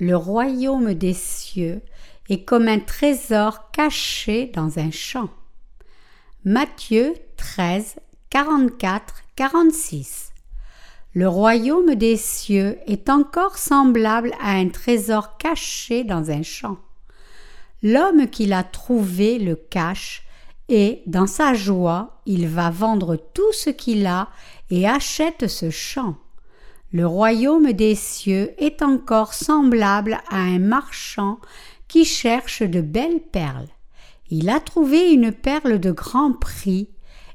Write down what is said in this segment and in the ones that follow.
Le royaume des cieux est comme un trésor caché dans un champ. Matthieu 13, 44, 46. Le royaume des cieux est encore semblable à un trésor caché dans un champ. L'homme qui l'a trouvé le cache, et, dans sa joie, il va vendre tout ce qu'il a et achète ce champ. Le royaume des cieux est encore semblable à un marchand qui cherche de belles perles. Il a trouvé une perle de grand prix,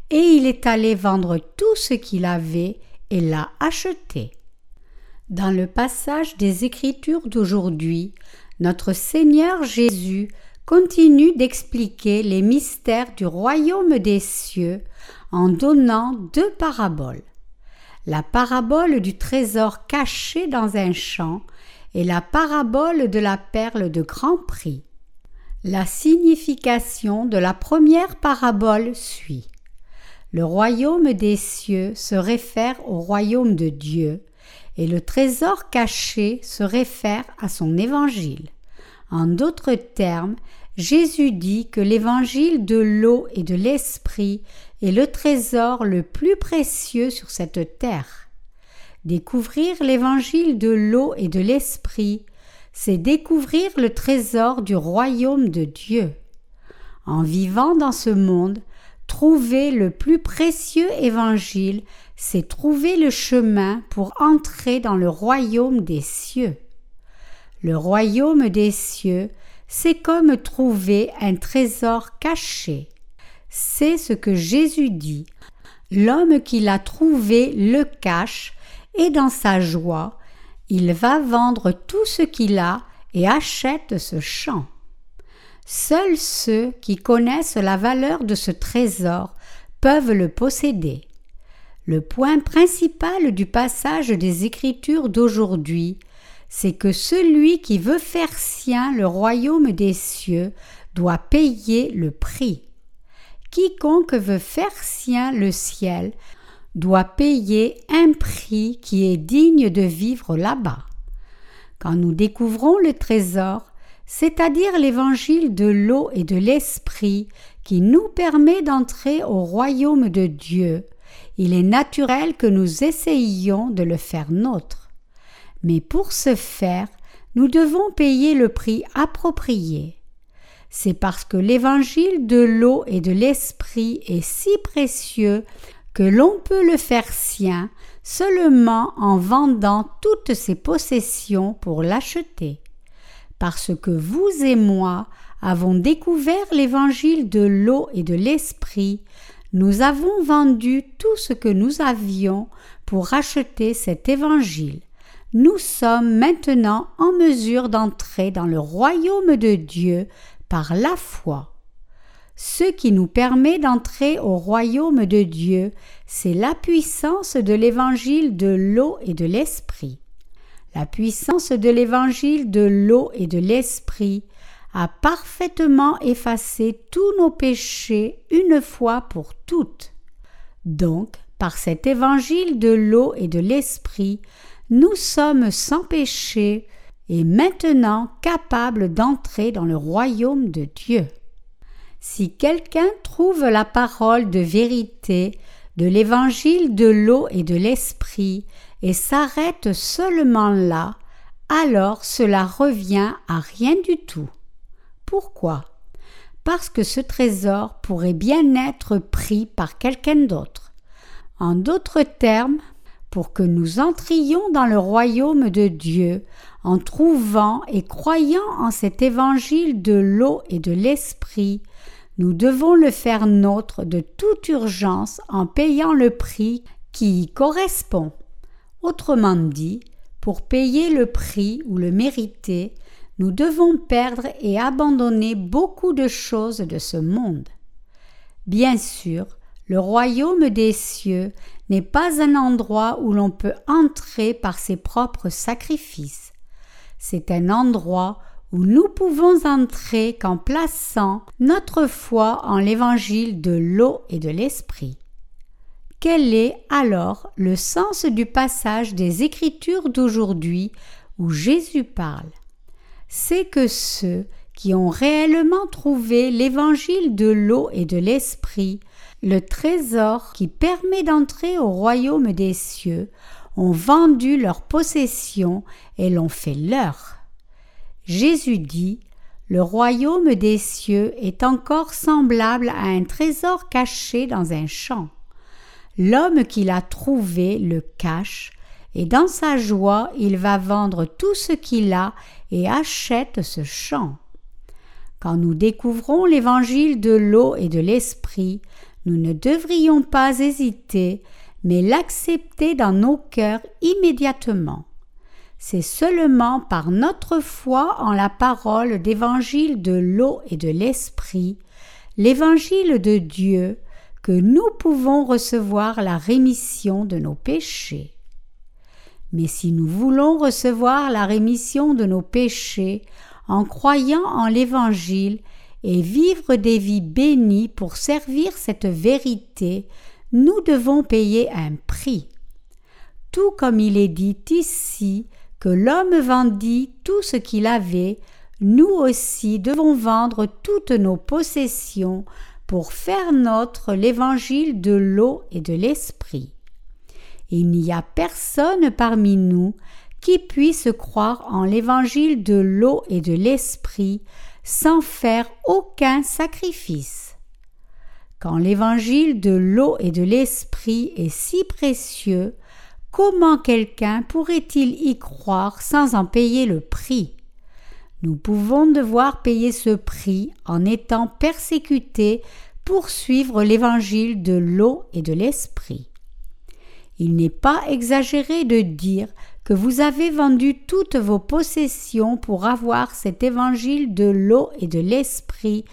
et il est allé vendre tout ce qu'il avait et l'a achetée. Dans le passage des Écritures d'aujourd'hui, notre Seigneur Jésus continue d'expliquer les mystères du royaume des cieux en donnant deux paraboles la parabole du trésor caché dans un champ et la parabole de la perle de grand prix. La signification de la première parabole suit. Le royaume des cieux se réfère au royaume de Dieu, et le trésor caché se réfère à son évangile. En d'autres termes, Jésus dit que l'évangile de l'eau et de l'esprit est le trésor le plus précieux sur cette terre. Découvrir l'évangile de l'eau et de l'esprit, c'est découvrir le trésor du royaume de Dieu. En vivant dans ce monde, trouver le plus précieux évangile, c'est trouver le chemin pour entrer dans le royaume des cieux. Le royaume des cieux, c'est comme trouver un trésor caché. C'est ce que Jésus dit. L'homme qui l'a trouvé le cache, et dans sa joie, il va vendre tout ce qu'il a et achète ce champ. Seuls ceux qui connaissent la valeur de ce trésor peuvent le posséder. Le point principal du passage des Écritures d'aujourd'hui, c'est que celui qui veut faire sien le royaume des cieux doit payer le prix. Quiconque veut faire sien le ciel doit payer un prix qui est digne de vivre là-bas. Quand nous découvrons le trésor, c'est-à-dire l'évangile de l'eau et de l'esprit qui nous permet d'entrer au royaume de Dieu, il est naturel que nous essayions de le faire nôtre. Mais pour ce faire, nous devons payer le prix approprié. C'est parce que l'évangile de l'eau et de l'esprit est si précieux que l'on peut le faire sien seulement en vendant toutes ses possessions pour l'acheter. Parce que vous et moi avons découvert l'évangile de l'eau et de l'esprit, nous avons vendu tout ce que nous avions pour acheter cet évangile nous sommes maintenant en mesure d'entrer dans le royaume de Dieu par la foi. Ce qui nous permet d'entrer au royaume de Dieu, c'est la puissance de l'évangile de l'eau et de l'esprit. La puissance de l'évangile de l'eau et de l'esprit a parfaitement effacé tous nos péchés une fois pour toutes. Donc, par cet évangile de l'eau et de l'esprit, nous sommes sans péché et maintenant capables d'entrer dans le royaume de Dieu. Si quelqu'un trouve la parole de vérité de l'évangile de l'eau et de l'esprit et s'arrête seulement là, alors cela revient à rien du tout. Pourquoi? Parce que ce trésor pourrait bien être pris par quelqu'un d'autre. En d'autres termes, pour que nous entrions dans le royaume de Dieu en trouvant et croyant en cet évangile de l'eau et de l'esprit, nous devons le faire nôtre de toute urgence en payant le prix qui y correspond. Autrement dit, pour payer le prix ou le mériter, nous devons perdre et abandonner beaucoup de choses de ce monde. Bien sûr, le royaume des cieux n'est pas un endroit où l'on peut entrer par ses propres sacrifices. C'est un endroit où nous pouvons entrer qu'en plaçant notre foi en l'évangile de l'eau et de l'esprit. Quel est alors le sens du passage des Écritures d'aujourd'hui où Jésus parle? C'est que ceux qui ont réellement trouvé l'évangile de l'eau et de l'esprit, le trésor qui permet d'entrer au royaume des cieux, ont vendu leur possession et l'ont fait leur. Jésus dit Le royaume des cieux est encore semblable à un trésor caché dans un champ. L'homme qui l'a trouvé le cache, et dans sa joie il va vendre tout ce qu'il a et achète ce champ. Quand nous découvrons l'évangile de l'eau et de l'esprit, nous ne devrions pas hésiter, mais l'accepter dans nos cœurs immédiatement. C'est seulement par notre foi en la parole d'évangile de l'eau et de l'esprit, l'évangile de Dieu, que nous pouvons recevoir la rémission de nos péchés. Mais si nous voulons recevoir la rémission de nos péchés en croyant en l'Évangile et vivre des vies bénies pour servir cette vérité, nous devons payer un prix. Tout comme il est dit ici que l'homme vendit tout ce qu'il avait, nous aussi devons vendre toutes nos possessions pour faire notre l'évangile de l'eau et de l'esprit. Il n'y a personne parmi nous qui puisse croire en l'évangile de l'eau et de l'esprit sans faire aucun sacrifice. Quand l'évangile de l'eau et de l'esprit est si précieux, comment quelqu'un pourrait-il y croire sans en payer le prix? Nous pouvons devoir payer ce prix en étant persécutés pour suivre l'évangile de l'eau et de l'esprit. Il n'est pas exagéré de dire que vous avez vendu toutes vos possessions pour avoir cet évangile de l'eau et de l'esprit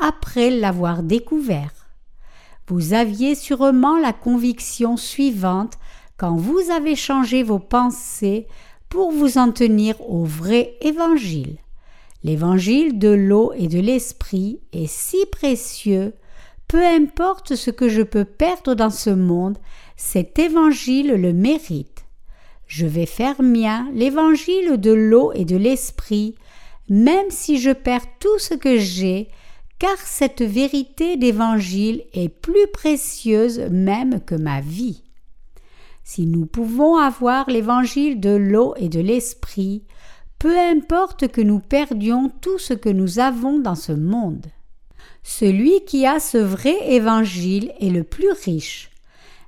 après l'avoir découvert. Vous aviez sûrement la conviction suivante quand vous avez changé vos pensées pour vous en tenir au vrai évangile. L'évangile de l'eau et de l'esprit est si précieux, peu importe ce que je peux perdre dans ce monde, cet évangile le mérite. Je vais faire mien l'évangile de l'eau et de l'esprit, même si je perds tout ce que j'ai, car cette vérité d'évangile est plus précieuse même que ma vie. Si nous pouvons avoir l'évangile de l'eau et de l'esprit, peu importe que nous perdions tout ce que nous avons dans ce monde. Celui qui a ce vrai évangile est le plus riche,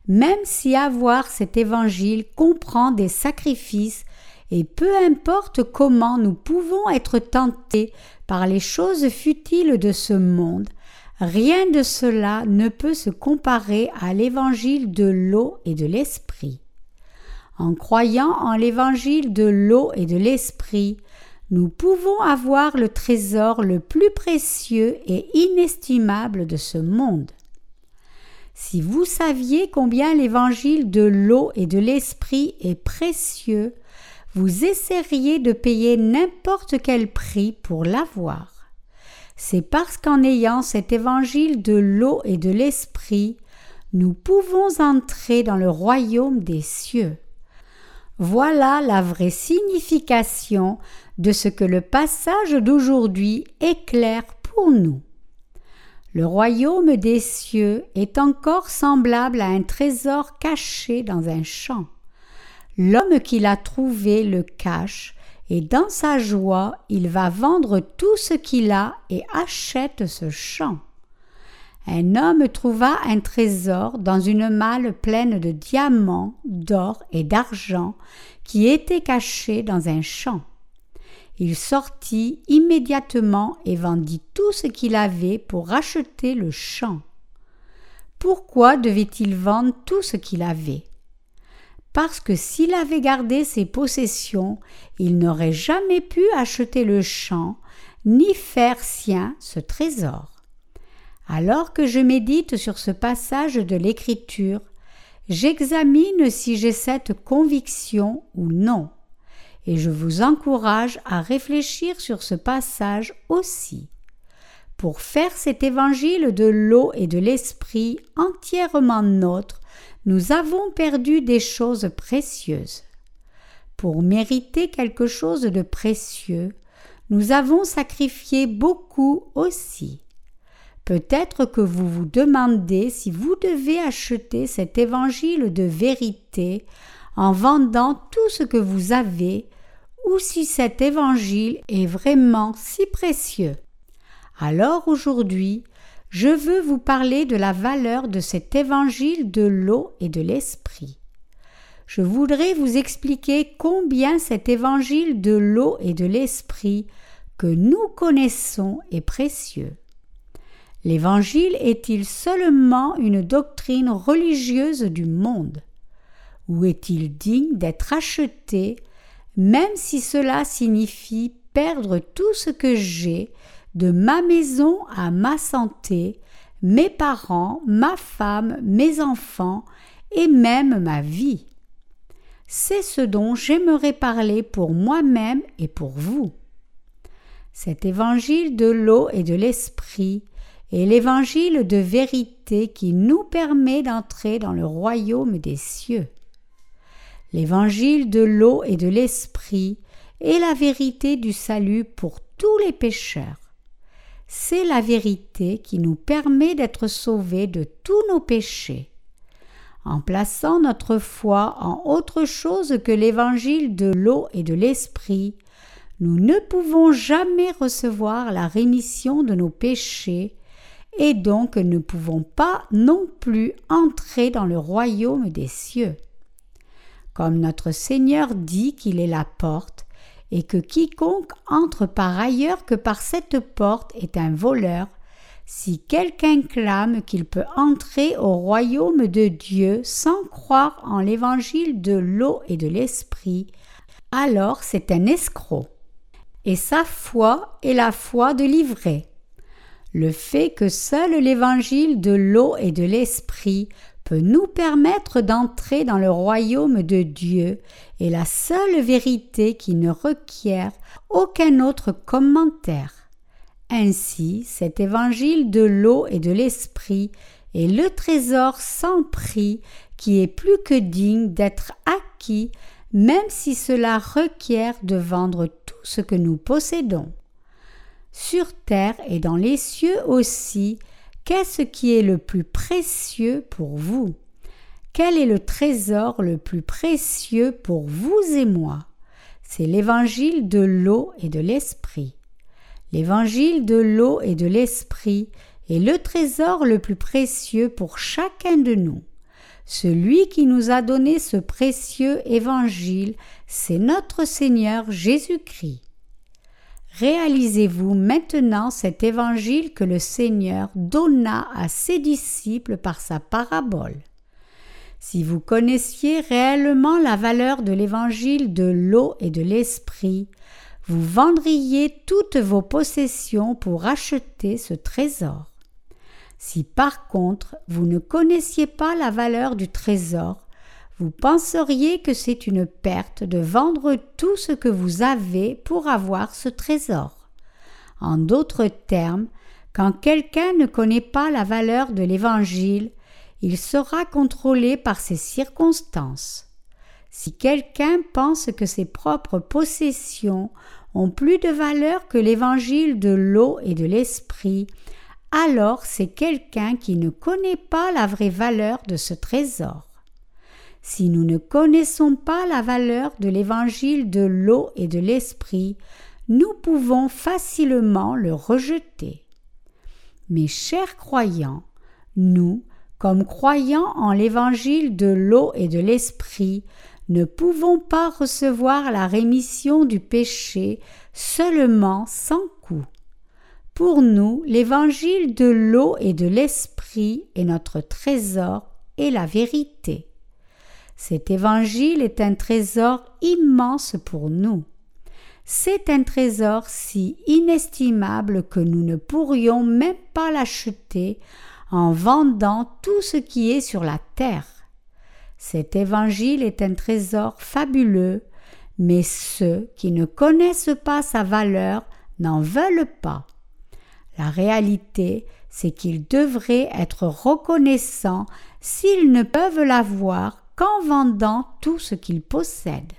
même si avoir cet évangile comprend des sacrifices, et peu importe comment nous pouvons être tentés par les choses futiles de ce monde, rien de cela ne peut se comparer à l'évangile de l'eau et de l'esprit. En croyant en l'évangile de l'eau et de l'esprit, nous pouvons avoir le trésor le plus précieux et inestimable de ce monde. Si vous saviez combien l'évangile de l'eau et de l'esprit est précieux, vous essaieriez de payer n'importe quel prix pour l'avoir. C'est parce qu'en ayant cet évangile de l'eau et de l'esprit, nous pouvons entrer dans le royaume des cieux. Voilà la vraie signification de ce que le passage d'aujourd'hui éclaire pour nous. Le royaume des cieux est encore semblable à un trésor caché dans un champ. L'homme qui l'a trouvé le cache, et dans sa joie il va vendre tout ce qu'il a et achète ce champ. Un homme trouva un trésor dans une malle pleine de diamants, d'or et d'argent qui était caché dans un champ. Il sortit immédiatement et vendit tout ce qu'il avait pour racheter le champ. Pourquoi devait-il vendre tout ce qu'il avait? Parce que s'il avait gardé ses possessions, il n'aurait jamais pu acheter le champ, ni faire sien ce trésor. Alors que je médite sur ce passage de l'Écriture, j'examine si j'ai cette conviction ou non et je vous encourage à réfléchir sur ce passage aussi. Pour faire cet évangile de l'eau et de l'esprit entièrement nôtre, nous avons perdu des choses précieuses. Pour mériter quelque chose de précieux, nous avons sacrifié beaucoup aussi. Peut-être que vous vous demandez si vous devez acheter cet évangile de vérité en vendant tout ce que vous avez, ou si cet évangile est vraiment si précieux. Alors aujourd'hui, je veux vous parler de la valeur de cet évangile de l'eau et de l'esprit. Je voudrais vous expliquer combien cet évangile de l'eau et de l'esprit que nous connaissons est précieux. L'évangile est-il seulement une doctrine religieuse du monde? Ou est-il digne d'être acheté, même si cela signifie perdre tout ce que j'ai de ma maison à ma santé, mes parents, ma femme, mes enfants et même ma vie. C'est ce dont j'aimerais parler pour moi-même et pour vous. Cet évangile de l'eau et de l'esprit est l'évangile de vérité qui nous permet d'entrer dans le royaume des cieux. L'évangile de l'eau et de l'esprit est la vérité du salut pour tous les pécheurs c'est la vérité qui nous permet d'être sauvés de tous nos péchés. En plaçant notre foi en autre chose que l'évangile de l'eau et de l'esprit, nous ne pouvons jamais recevoir la rémission de nos péchés et donc ne pouvons pas non plus entrer dans le royaume des cieux. Comme notre Seigneur dit qu'il est la porte, et que quiconque entre par ailleurs que par cette porte est un voleur, si quelqu'un clame qu'il peut entrer au royaume de Dieu sans croire en l'évangile de l'eau et de l'esprit, alors c'est un escroc. Et sa foi est la foi de l'ivraie. Le fait que seul l'évangile de l'eau et de l'esprit peut nous permettre d'entrer dans le royaume de Dieu est la seule vérité qui ne requiert aucun autre commentaire. Ainsi, cet évangile de l'eau et de l'esprit est le trésor sans prix qui est plus que digne d'être acquis, même si cela requiert de vendre tout ce que nous possédons. Sur terre et dans les cieux aussi, Qu'est-ce qui est le plus précieux pour vous? Quel est le trésor le plus précieux pour vous et moi? C'est l'évangile de l'eau et de l'esprit. L'évangile de l'eau et de l'esprit est le trésor le plus précieux pour chacun de nous. Celui qui nous a donné ce précieux évangile, c'est notre Seigneur Jésus-Christ. Réalisez-vous maintenant cet évangile que le Seigneur donna à ses disciples par sa parabole. Si vous connaissiez réellement la valeur de l'évangile de l'eau et de l'esprit, vous vendriez toutes vos possessions pour acheter ce trésor. Si par contre vous ne connaissiez pas la valeur du trésor, vous penseriez que c'est une perte de vendre tout ce que vous avez pour avoir ce trésor. En d'autres termes, quand quelqu'un ne connaît pas la valeur de l'Évangile, il sera contrôlé par ses circonstances. Si quelqu'un pense que ses propres possessions ont plus de valeur que l'Évangile de l'eau et de l'Esprit, alors c'est quelqu'un qui ne connaît pas la vraie valeur de ce trésor. Si nous ne connaissons pas la valeur de l'évangile de l'eau et de l'esprit, nous pouvons facilement le rejeter. Mes chers croyants, nous, comme croyants en l'évangile de l'eau et de l'esprit, ne pouvons pas recevoir la rémission du péché seulement sans coût. Pour nous, l'évangile de l'eau et de l'esprit est notre trésor et la vérité. Cet évangile est un trésor immense pour nous. C'est un trésor si inestimable que nous ne pourrions même pas l'acheter en vendant tout ce qui est sur la terre. Cet évangile est un trésor fabuleux, mais ceux qui ne connaissent pas sa valeur n'en veulent pas. La réalité, c'est qu'ils devraient être reconnaissants s'ils ne peuvent l'avoir qu'en vendant tout ce qu'ils possèdent.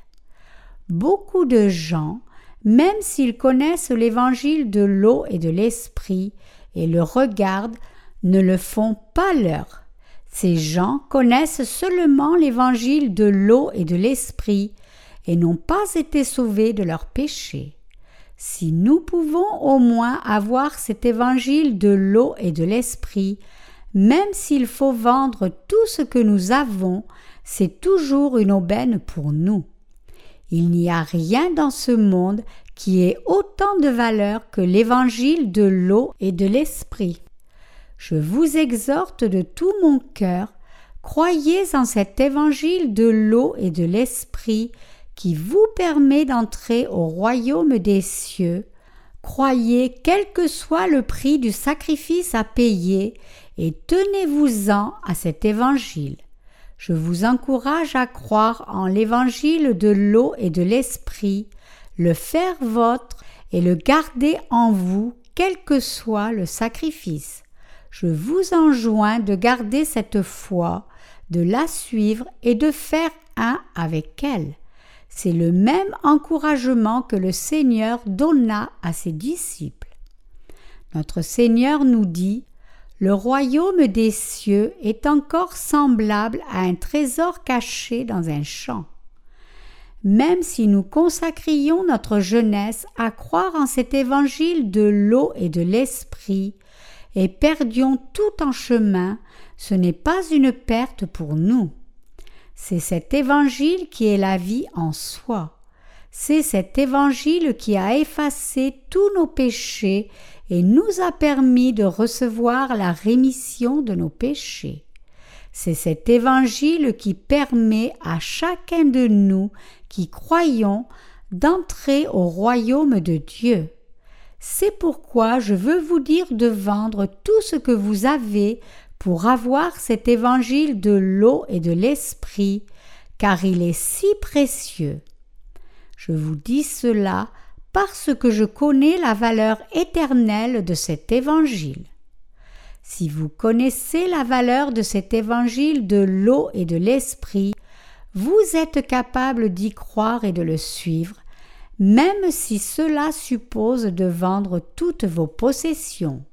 Beaucoup de gens, même s'ils connaissent l'évangile de l'eau et de l'esprit et le regardent, ne le font pas leur. Ces gens connaissent seulement l'évangile de l'eau et de l'esprit et n'ont pas été sauvés de leurs péchés. Si nous pouvons au moins avoir cet évangile de l'eau et de l'esprit, même s'il faut vendre tout ce que nous avons, c'est toujours une aubaine pour nous. Il n'y a rien dans ce monde qui ait autant de valeur que l'évangile de l'eau et de l'esprit. Je vous exhorte de tout mon cœur, croyez en cet évangile de l'eau et de l'esprit qui vous permet d'entrer au royaume des cieux, croyez quel que soit le prix du sacrifice à payer, et tenez-vous-en à cet évangile. Je vous encourage à croire en l'évangile de l'eau et de l'esprit, le faire vôtre et le garder en vous, quel que soit le sacrifice. Je vous enjoins de garder cette foi, de la suivre et de faire un avec elle. C'est le même encouragement que le Seigneur donna à ses disciples. Notre Seigneur nous dit Le royaume des cieux est encore semblable à un trésor caché dans un champ. Même si nous consacrions notre jeunesse à croire en cet évangile de l'eau et de l'esprit, et perdions tout en chemin, ce n'est pas une perte pour nous. C'est cet évangile qui est la vie en soi. C'est cet évangile qui a effacé tous nos péchés et nous a permis de recevoir la rémission de nos péchés. C'est cet évangile qui permet à chacun de nous qui croyons d'entrer au royaume de Dieu. C'est pourquoi je veux vous dire de vendre tout ce que vous avez pour avoir cet évangile de l'eau et de l'esprit, car il est si précieux. Je vous dis cela parce que je connais la valeur éternelle de cet évangile. Si vous connaissez la valeur de cet évangile de l'eau et de l'esprit, vous êtes capable d'y croire et de le suivre, même si cela suppose de vendre toutes vos possessions.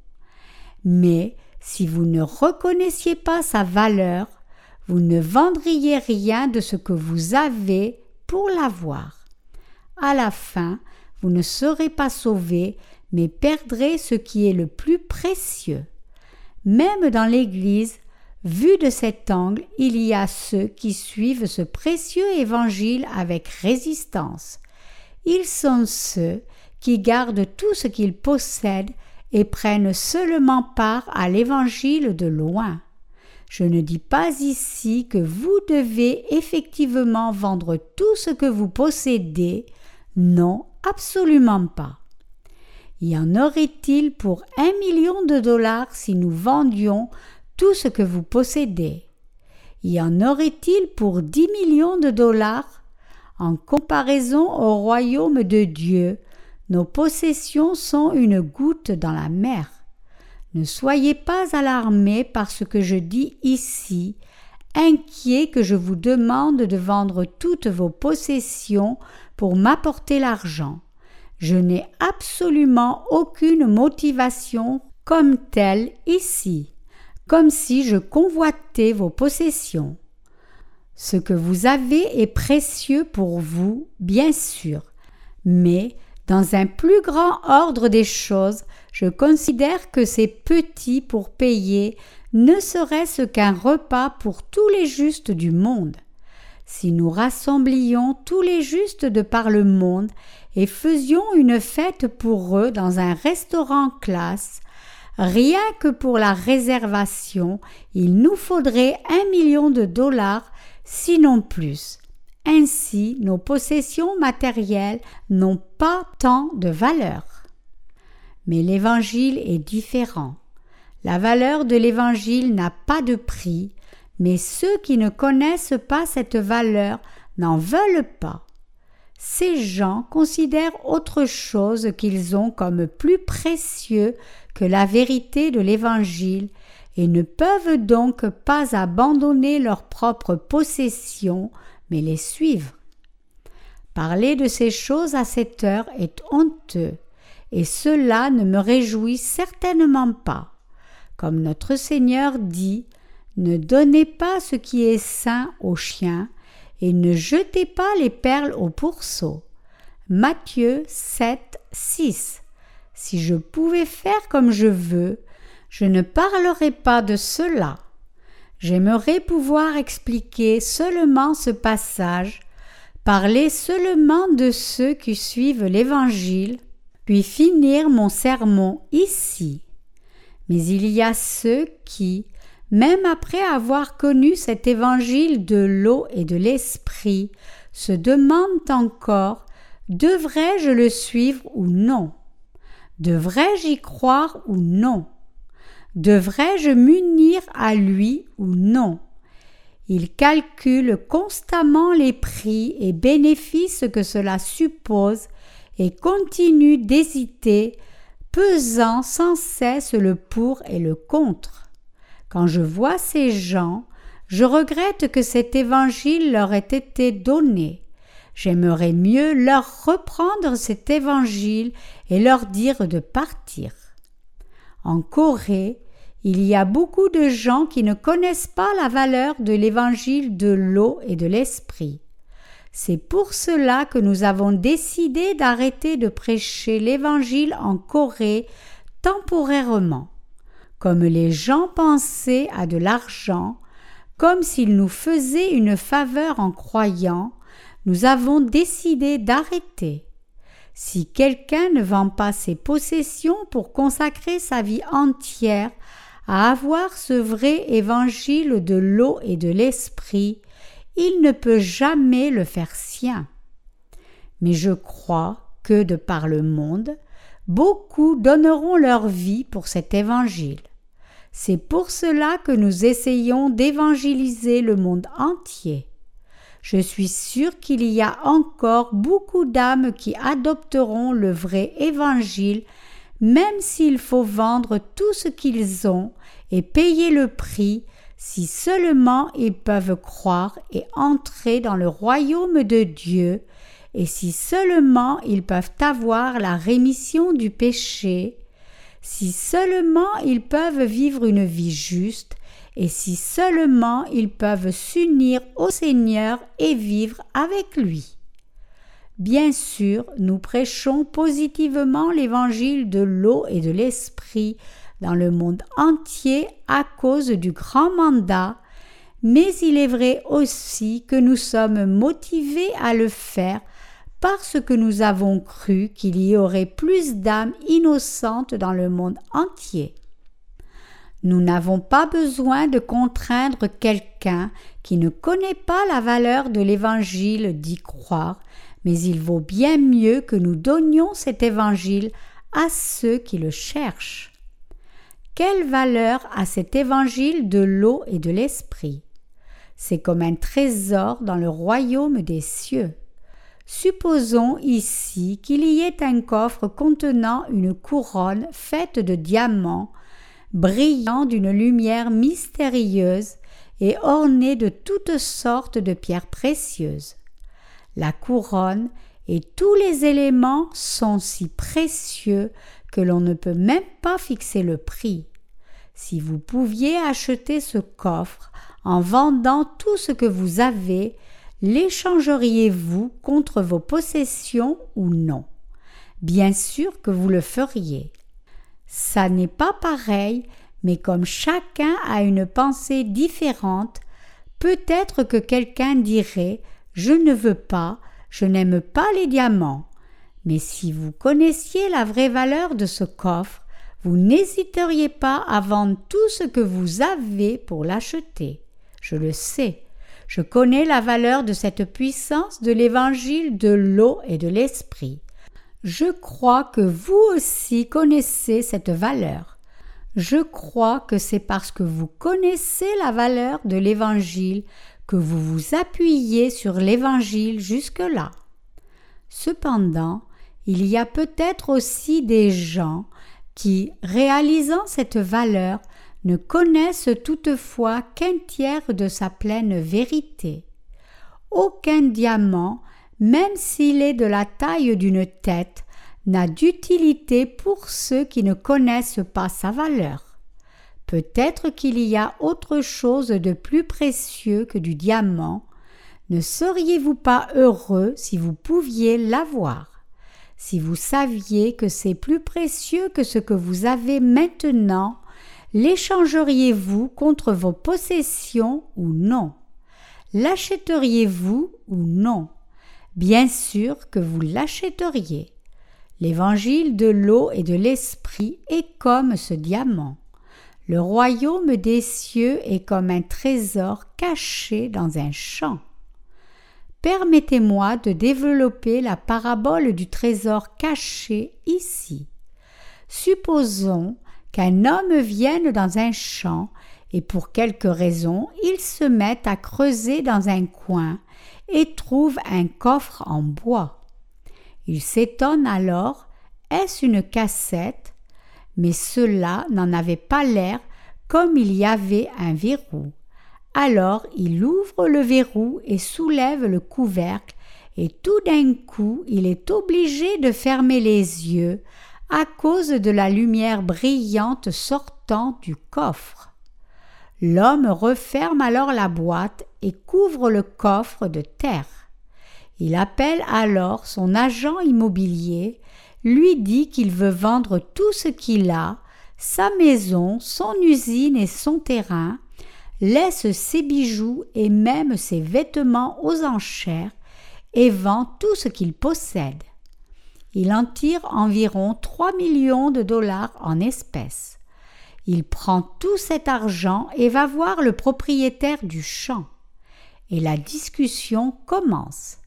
Mais si vous ne reconnaissiez pas sa valeur, vous ne vendriez rien de ce que vous avez pour l'avoir. À la fin, vous ne serez pas sauvé, mais perdrez ce qui est le plus précieux. Même dans l'Église, vu de cet angle, il y a ceux qui suivent ce précieux évangile avec résistance. Ils sont ceux qui gardent tout ce qu'ils possèdent et prennent seulement part à l'Évangile de loin. Je ne dis pas ici que vous devez effectivement vendre tout ce que vous possédez, non, absolument pas. Y en aurait-il pour un million de dollars si nous vendions tout ce que vous possédez? Y en aurait-il pour dix millions de dollars En comparaison au royaume de Dieu, nos possessions sont une goutte dans la mer. Ne soyez pas alarmés par ce que je dis ici, inquiets que je vous demande de vendre toutes vos possessions m'apporter l'argent. Je n'ai absolument aucune motivation comme telle ici, comme si je convoitais vos possessions. Ce que vous avez est précieux pour vous, bien sûr, mais dans un plus grand ordre des choses, je considère que c'est petit pour payer ne serait-ce qu'un repas pour tous les justes du monde. Si nous rassemblions tous les justes de par le monde et faisions une fête pour eux dans un restaurant classe, rien que pour la réservation, il nous faudrait un million de dollars, sinon plus. Ainsi, nos possessions matérielles n'ont pas tant de valeur. Mais l'Évangile est différent. La valeur de l'Évangile n'a pas de prix, mais ceux qui ne connaissent pas cette valeur n'en veulent pas. Ces gens considèrent autre chose qu'ils ont comme plus précieux que la vérité de l'Évangile et ne peuvent donc pas abandonner leur propre possession mais les suivre. Parler de ces choses à cette heure est honteux, et cela ne me réjouit certainement pas. Comme notre Seigneur dit, ne donnez pas ce qui est sain aux chiens, et ne jetez pas les perles aux pourceaux. Matthieu 7, 6. Si je pouvais faire comme je veux, je ne parlerais pas de cela. J'aimerais pouvoir expliquer seulement ce passage, parler seulement de ceux qui suivent l'Évangile, puis finir mon sermon ici. Mais il y a ceux qui, même après avoir connu cet évangile de l'eau et de l'esprit, se demandent encore devrais-je le suivre ou non? Devrais-je y croire ou non? Devrais-je m'unir à lui ou non? Il calcule constamment les prix et bénéfices que cela suppose et continue d'hésiter, pesant sans cesse le pour et le contre. Quand je vois ces gens, je regrette que cet évangile leur ait été donné. J'aimerais mieux leur reprendre cet évangile et leur dire de partir. En Corée, il y a beaucoup de gens qui ne connaissent pas la valeur de l'évangile de l'eau et de l'esprit. C'est pour cela que nous avons décidé d'arrêter de prêcher l'évangile en Corée temporairement. Comme les gens pensaient à de l'argent, comme s'ils nous faisaient une faveur en croyant, nous avons décidé d'arrêter. Si quelqu'un ne vend pas ses possessions pour consacrer sa vie entière à avoir ce vrai évangile de l'eau et de l'esprit, il ne peut jamais le faire sien. Mais je crois que, de par le monde, beaucoup donneront leur vie pour cet évangile. C'est pour cela que nous essayons d'évangéliser le monde entier. Je suis sûr qu'il y a encore beaucoup d'âmes qui adopteront le vrai évangile, même s'il faut vendre tout ce qu'ils ont et payer le prix, si seulement ils peuvent croire et entrer dans le royaume de Dieu, et si seulement ils peuvent avoir la rémission du péché, si seulement ils peuvent vivre une vie juste, et si seulement ils peuvent s'unir au Seigneur et vivre avec lui. Bien sûr, nous prêchons positivement l'évangile de l'eau et de l'esprit dans le monde entier à cause du grand mandat, mais il est vrai aussi que nous sommes motivés à le faire parce que nous avons cru qu'il y aurait plus d'âmes innocentes dans le monde entier. Nous n'avons pas besoin de contraindre quelqu'un qui ne connaît pas la valeur de l'Évangile d'y croire, mais il vaut bien mieux que nous donnions cet Évangile à ceux qui le cherchent. Quelle valeur a cet Évangile de l'eau et de l'Esprit? C'est comme un trésor dans le royaume des cieux. Supposons ici qu'il y ait un coffre contenant une couronne faite de diamants, brillant d'une lumière mystérieuse et ornée de toutes sortes de pierres précieuses. La couronne et tous les éléments sont si précieux que l'on ne peut même pas fixer le prix. Si vous pouviez acheter ce coffre en vendant tout ce que vous avez, l'échangeriez-vous contre vos possessions ou non? Bien sûr que vous le feriez. Ça n'est pas pareil, mais comme chacun a une pensée différente, peut-être que quelqu'un dirait Je ne veux pas, je n'aime pas les diamants. Mais si vous connaissiez la vraie valeur de ce coffre, vous n'hésiteriez pas à vendre tout ce que vous avez pour l'acheter. Je le sais. Je connais la valeur de cette puissance de l'évangile de l'eau et de l'esprit. Je crois que vous aussi connaissez cette valeur. Je crois que c'est parce que vous connaissez la valeur de l'Évangile que vous vous appuyez sur l'Évangile jusque-là. Cependant, il y a peut-être aussi des gens qui, réalisant cette valeur, ne connaissent toutefois qu'un tiers de sa pleine vérité. Aucun diamant même s'il est de la taille d'une tête, n'a d'utilité pour ceux qui ne connaissent pas sa valeur. Peut-être qu'il y a autre chose de plus précieux que du diamant. Ne seriez-vous pas heureux si vous pouviez l'avoir? Si vous saviez que c'est plus précieux que ce que vous avez maintenant, l'échangeriez-vous contre vos possessions ou non? L'achèteriez-vous ou non? Bien sûr que vous l'achèteriez. L'évangile de l'eau et de l'esprit est comme ce diamant. Le royaume des cieux est comme un trésor caché dans un champ. Permettez-moi de développer la parabole du trésor caché ici. Supposons qu'un homme vienne dans un champ et pour quelque raison il se met à creuser dans un coin et trouve un coffre en bois. Il s'étonne alors est-ce une cassette? Mais cela n'en avait pas l'air comme il y avait un verrou. Alors il ouvre le verrou et soulève le couvercle, et tout d'un coup il est obligé de fermer les yeux à cause de la lumière brillante sortant du coffre. L'homme referme alors la boîte et couvre le coffre de terre. Il appelle alors son agent immobilier, lui dit qu'il veut vendre tout ce qu'il a, sa maison, son usine et son terrain, laisse ses bijoux et même ses vêtements aux enchères et vend tout ce qu'il possède. Il en tire environ 3 millions de dollars en espèces. Il prend tout cet argent et va voir le propriétaire du champ. Et la discussion commence.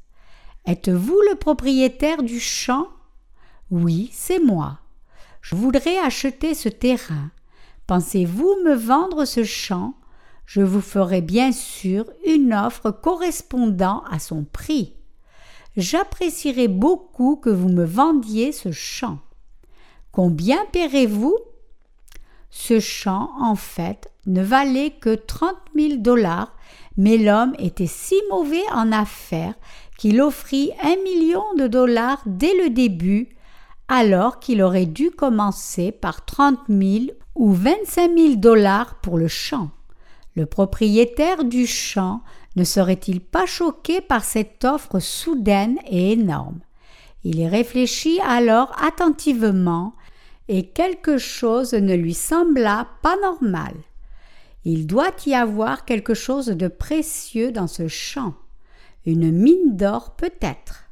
Êtes-vous le propriétaire du champ? Oui, c'est moi. Je voudrais acheter ce terrain. Pensez-vous me vendre ce champ? Je vous ferai bien sûr une offre correspondant à son prix j'apprécierais beaucoup que vous me vendiez ce champ. Combien paierez-vous? Ce champ, en fait, ne valait que trente mille dollars, mais l'homme était si mauvais en affaires qu'il offrit un million de dollars dès le début, alors qu'il aurait dû commencer par trente mille ou vingt-cinq mille dollars pour le champ. Le propriétaire du champ ne serait-il pas choqué par cette offre soudaine et énorme? Il réfléchit alors attentivement, et quelque chose ne lui sembla pas normal. Il doit y avoir quelque chose de précieux dans ce champ. Une mine d'or peut-être.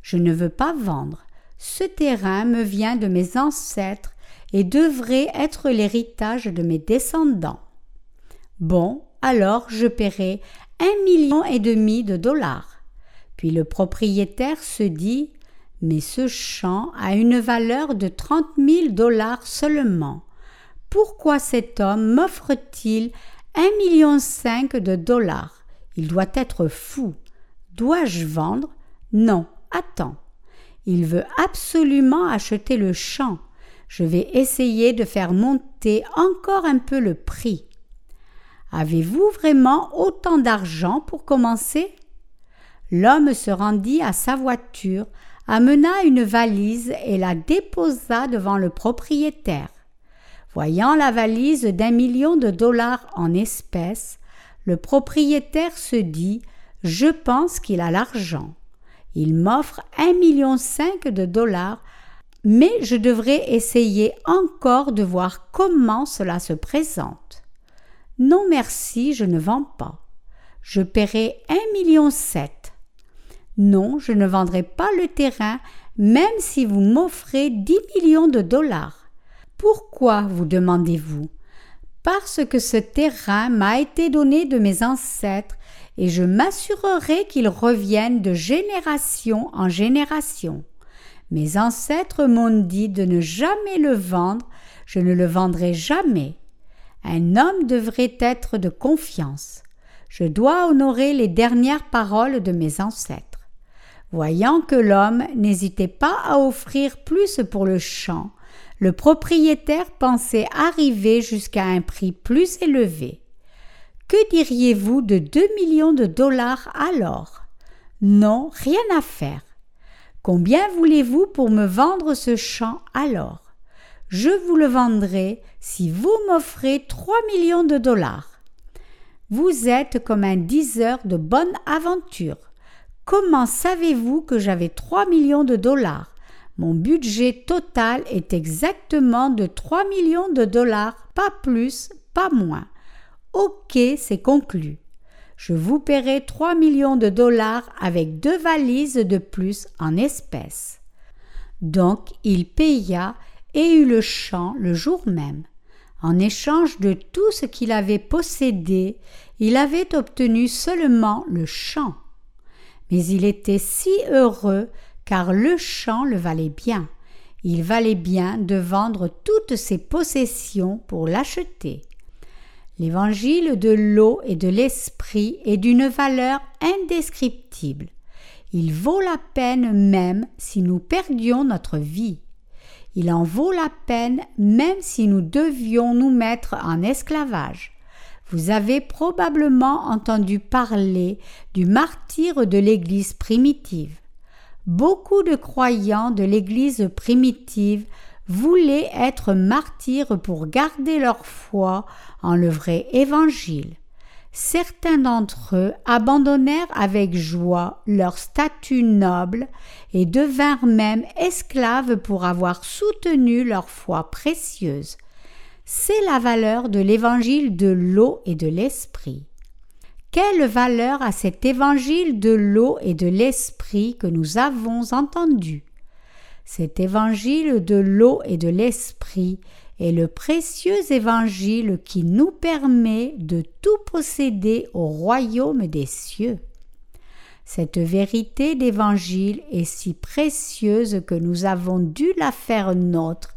Je ne veux pas vendre. Ce terrain me vient de mes ancêtres et devrait être l'héritage de mes descendants. Bon, alors je paierai un million et demi de dollars. Puis le propriétaire se dit Mais ce champ a une valeur de trente mille dollars seulement. Pourquoi cet homme m'offre-t-il un million cinq de dollars? Il doit être fou. Dois-je vendre? Non, attends. Il veut absolument acheter le champ. Je vais essayer de faire monter encore un peu le prix. Avez-vous vraiment autant d'argent pour commencer? L'homme se rendit à sa voiture, amena une valise et la déposa devant le propriétaire. Voyant la valise d'un million de dollars en espèces, le propriétaire se dit Je pense qu'il a l'argent. Il m'offre un million cinq de dollars, mais je devrais essayer encore de voir comment cela se présente. Non merci, je ne vends pas. Je paierai un million sept. Non, je ne vendrai pas le terrain, même si vous m'offrez dix millions de dollars. Pourquoi vous demandez-vous? Parce que ce terrain m'a été donné de mes ancêtres et je m'assurerai qu'il revienne de génération en génération. Mes ancêtres m'ont dit de ne jamais le vendre, je ne le vendrai jamais. Un homme devrait être de confiance. Je dois honorer les dernières paroles de mes ancêtres. Voyant que l'homme n'hésitait pas à offrir plus pour le champ, le propriétaire pensait arriver jusqu'à un prix plus élevé. Que diriez-vous de deux millions de dollars alors? Non, rien à faire. Combien voulez-vous pour me vendre ce champ alors? Je vous le vendrai si vous m'offrez trois millions de dollars. Vous êtes comme un diseur de bonne aventure. Comment savez-vous que j'avais trois millions de dollars? Mon budget total est exactement de 3 millions de dollars, pas plus, pas moins. Ok, c'est conclu. Je vous paierai 3 millions de dollars avec deux valises de plus en espèces. Donc il paya et eut le champ le jour même. En échange de tout ce qu'il avait possédé, il avait obtenu seulement le champ. Mais il était si heureux car le champ le valait bien. Il valait bien de vendre toutes ses possessions pour l'acheter. L'évangile de l'eau et de l'esprit est d'une valeur indescriptible. Il vaut la peine même si nous perdions notre vie. Il en vaut la peine même si nous devions nous mettre en esclavage. Vous avez probablement entendu parler du martyr de l'Église primitive. Beaucoup de croyants de l'Église primitive voulaient être martyrs pour garder leur foi en le vrai Évangile. Certains d'entre eux abandonnèrent avec joie leur statut noble et devinrent même esclaves pour avoir soutenu leur foi précieuse. C'est la valeur de l'évangile de l'eau et de l'esprit. Quelle valeur a cet évangile de l'eau et de l'esprit que nous avons entendu? Cet évangile de l'eau et de l'esprit est le précieux évangile qui nous permet de tout posséder au royaume des cieux. Cette vérité d'évangile est si précieuse que nous avons dû la faire nôtre,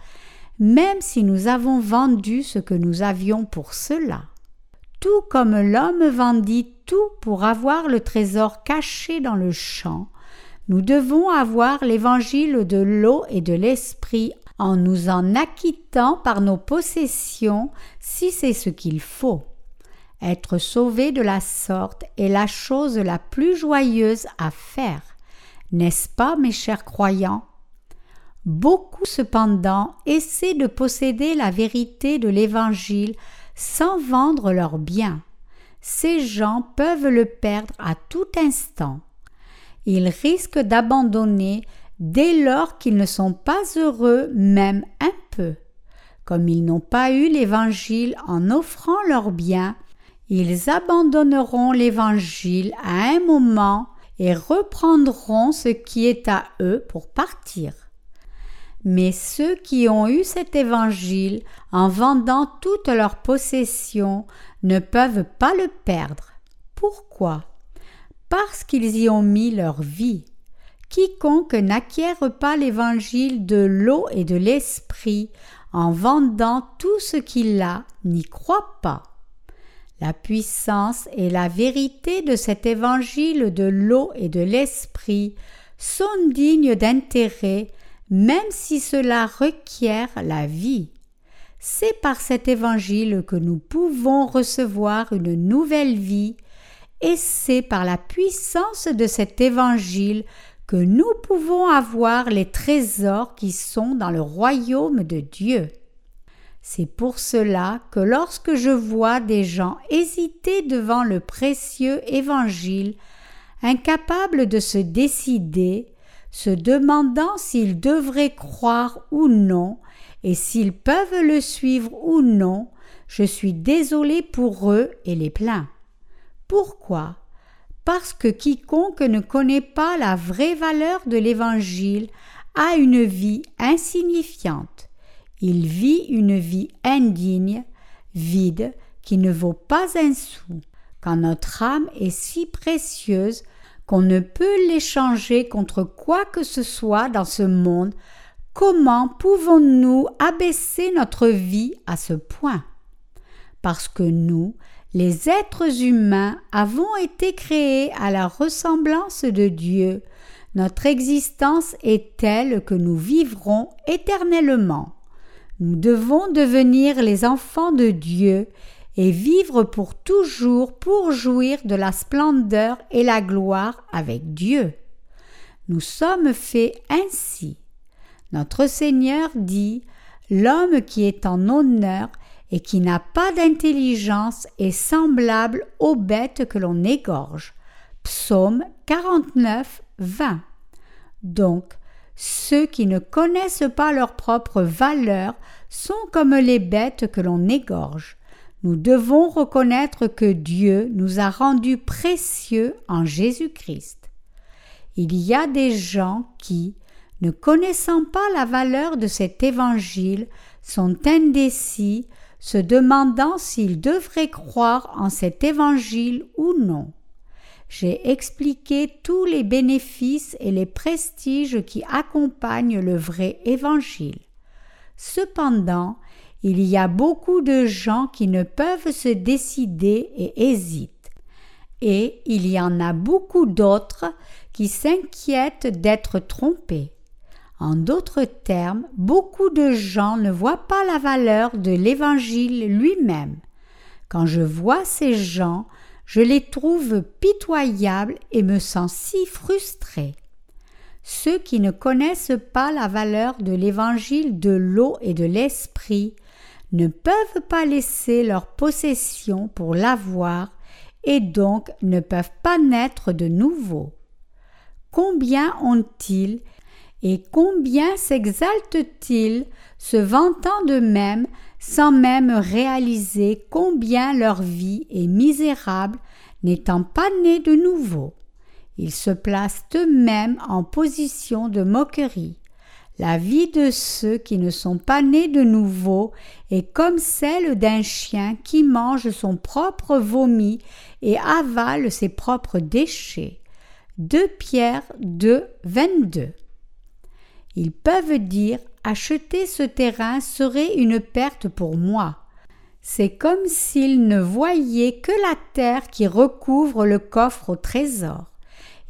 même si nous avons vendu ce que nous avions pour cela. Tout comme l'homme vendit tout pour avoir le trésor caché dans le champ, nous devons avoir l'évangile de l'eau et de l'esprit en nous en acquittant par nos possessions si c'est ce qu'il faut. Être sauvé de la sorte est la chose la plus joyeuse à faire, n'est-ce pas, mes chers croyants? Beaucoup cependant essaient de posséder la vérité de l'Évangile sans vendre leurs biens. Ces gens peuvent le perdre à tout instant. Ils risquent d'abandonner dès lors qu'ils ne sont pas heureux même un peu. Comme ils n'ont pas eu l'Évangile en offrant leurs biens, ils abandonneront l'Évangile à un moment et reprendront ce qui est à eux pour partir. Mais ceux qui ont eu cet évangile en vendant toutes leurs possessions ne peuvent pas le perdre. Pourquoi? Parce qu'ils y ont mis leur vie. Quiconque n'acquiert pas l'évangile de l'eau et de l'esprit en vendant tout ce qu'il a n'y croit pas. La puissance et la vérité de cet évangile de l'eau et de l'esprit sont dignes d'intérêt même si cela requiert la vie. C'est par cet évangile que nous pouvons recevoir une nouvelle vie, et c'est par la puissance de cet évangile que nous pouvons avoir les trésors qui sont dans le royaume de Dieu. C'est pour cela que lorsque je vois des gens hésiter devant le précieux évangile, incapables de se décider, se demandant s'ils devraient croire ou non, et s'ils peuvent le suivre ou non, je suis désolé pour eux et les plains. Pourquoi? Parce que quiconque ne connaît pas la vraie valeur de l'Évangile a une vie insignifiante. Il vit une vie indigne, vide, qui ne vaut pas un sou. Quand notre âme est si précieuse qu'on ne peut l'échanger contre quoi que ce soit dans ce monde, comment pouvons-nous abaisser notre vie à ce point? Parce que nous, les êtres humains, avons été créés à la ressemblance de Dieu, notre existence est telle que nous vivrons éternellement. Nous devons devenir les enfants de Dieu et vivre pour toujours pour jouir de la splendeur et la gloire avec Dieu. Nous sommes faits ainsi. Notre Seigneur dit L'homme qui est en honneur et qui n'a pas d'intelligence est semblable aux bêtes que l'on égorge. Psaume 49, 20. Donc, ceux qui ne connaissent pas leur propre valeur sont comme les bêtes que l'on égorge. Nous devons reconnaître que Dieu nous a rendus précieux en Jésus-Christ. Il y a des gens qui, ne connaissant pas la valeur de cet évangile, sont indécis, se demandant s'ils devraient croire en cet évangile ou non. J'ai expliqué tous les bénéfices et les prestiges qui accompagnent le vrai évangile. Cependant, il y a beaucoup de gens qui ne peuvent se décider et hésitent. Et il y en a beaucoup d'autres qui s'inquiètent d'être trompés. En d'autres termes, beaucoup de gens ne voient pas la valeur de l'Évangile lui-même. Quand je vois ces gens, je les trouve pitoyables et me sens si frustré. Ceux qui ne connaissent pas la valeur de l'Évangile de l'eau et de l'Esprit ne peuvent pas laisser leur possession pour l'avoir et donc ne peuvent pas naître de nouveau. Combien ont-ils et combien s'exaltent-ils, se vantant d'eux-mêmes, sans même réaliser combien leur vie est misérable, n'étant pas nés de nouveau? Ils se placent eux-mêmes en position de moquerie. La vie de ceux qui ne sont pas nés de nouveau est comme celle d'un chien qui mange son propre vomi et avale ses propres déchets. 2 Pierre 2, 22. Ils peuvent dire acheter ce terrain serait une perte pour moi. C'est comme s'ils ne voyaient que la terre qui recouvre le coffre au trésor.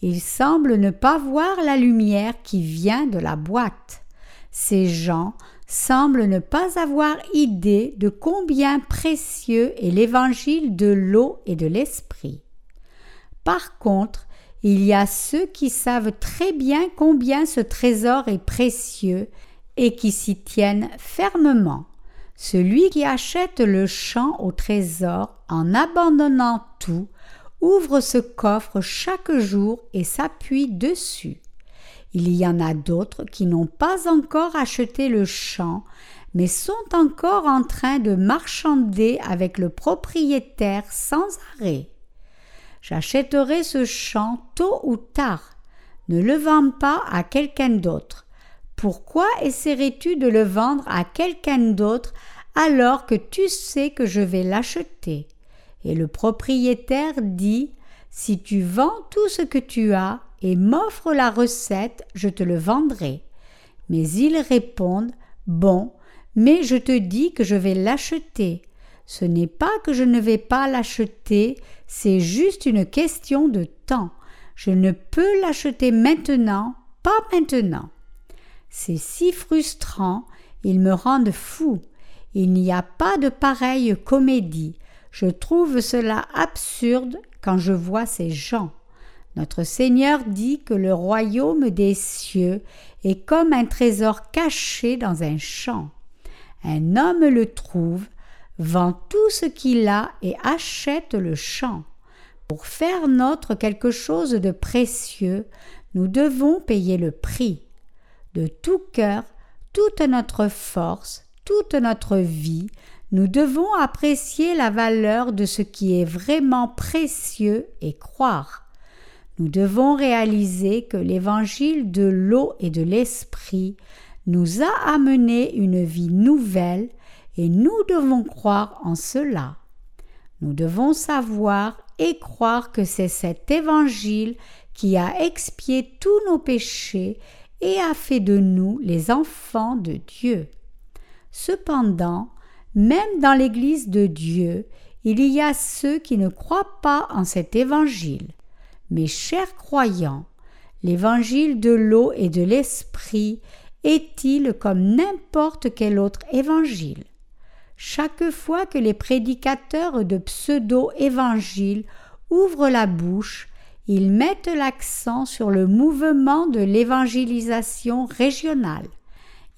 Ils semblent ne pas voir la lumière qui vient de la boîte. Ces gens semblent ne pas avoir idée de combien précieux est l'évangile de l'eau et de l'esprit. Par contre, il y a ceux qui savent très bien combien ce trésor est précieux et qui s'y tiennent fermement. Celui qui achète le champ au trésor en abandonnant tout ouvre ce coffre chaque jour et s'appuie dessus. Il y en a d'autres qui n'ont pas encore acheté le champ, mais sont encore en train de marchander avec le propriétaire sans arrêt. J'achèterai ce champ tôt ou tard. Ne le vends pas à quelqu'un d'autre. Pourquoi essaierais-tu de le vendre à quelqu'un d'autre alors que tu sais que je vais l'acheter? Et le propriétaire dit Si tu vends tout ce que tu as et m'offres la recette, je te le vendrai. Mais ils répondent Bon, mais je te dis que je vais l'acheter. Ce n'est pas que je ne vais pas l'acheter, c'est juste une question de temps. Je ne peux l'acheter maintenant, pas maintenant. C'est si frustrant, ils me rendent fou. Il n'y a pas de pareille comédie. Je trouve cela absurde quand je vois ces gens. Notre Seigneur dit que le royaume des cieux est comme un trésor caché dans un champ. Un homme le trouve, vend tout ce qu'il a et achète le champ. Pour faire notre quelque chose de précieux, nous devons payer le prix. De tout cœur, toute notre force, toute notre vie, nous devons apprécier la valeur de ce qui est vraiment précieux et croire. Nous devons réaliser que l'évangile de l'eau et de l'esprit nous a amené une vie nouvelle et nous devons croire en cela. Nous devons savoir et croire que c'est cet évangile qui a expié tous nos péchés et a fait de nous les enfants de Dieu. Cependant, même dans l'Église de Dieu, il y a ceux qui ne croient pas en cet évangile. Mes chers croyants, l'évangile de l'eau et de l'esprit est-il comme n'importe quel autre évangile? Chaque fois que les prédicateurs de pseudo-évangiles ouvrent la bouche, ils mettent l'accent sur le mouvement de l'évangélisation régionale.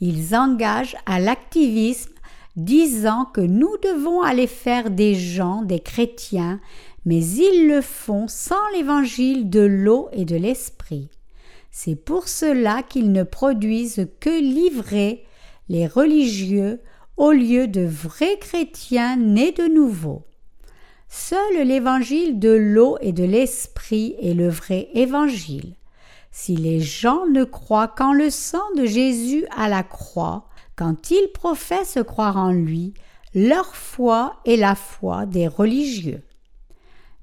Ils engagent à l'activisme disant que nous devons aller faire des gens des chrétiens, mais ils le font sans l'évangile de l'eau et de l'esprit. C'est pour cela qu'ils ne produisent que livrer les religieux au lieu de vrais chrétiens nés de nouveau. Seul l'évangile de l'eau et de l'esprit est le vrai évangile. Si les gens ne croient qu'en le sang de Jésus à la croix, quand ils professent croire en lui, leur foi est la foi des religieux.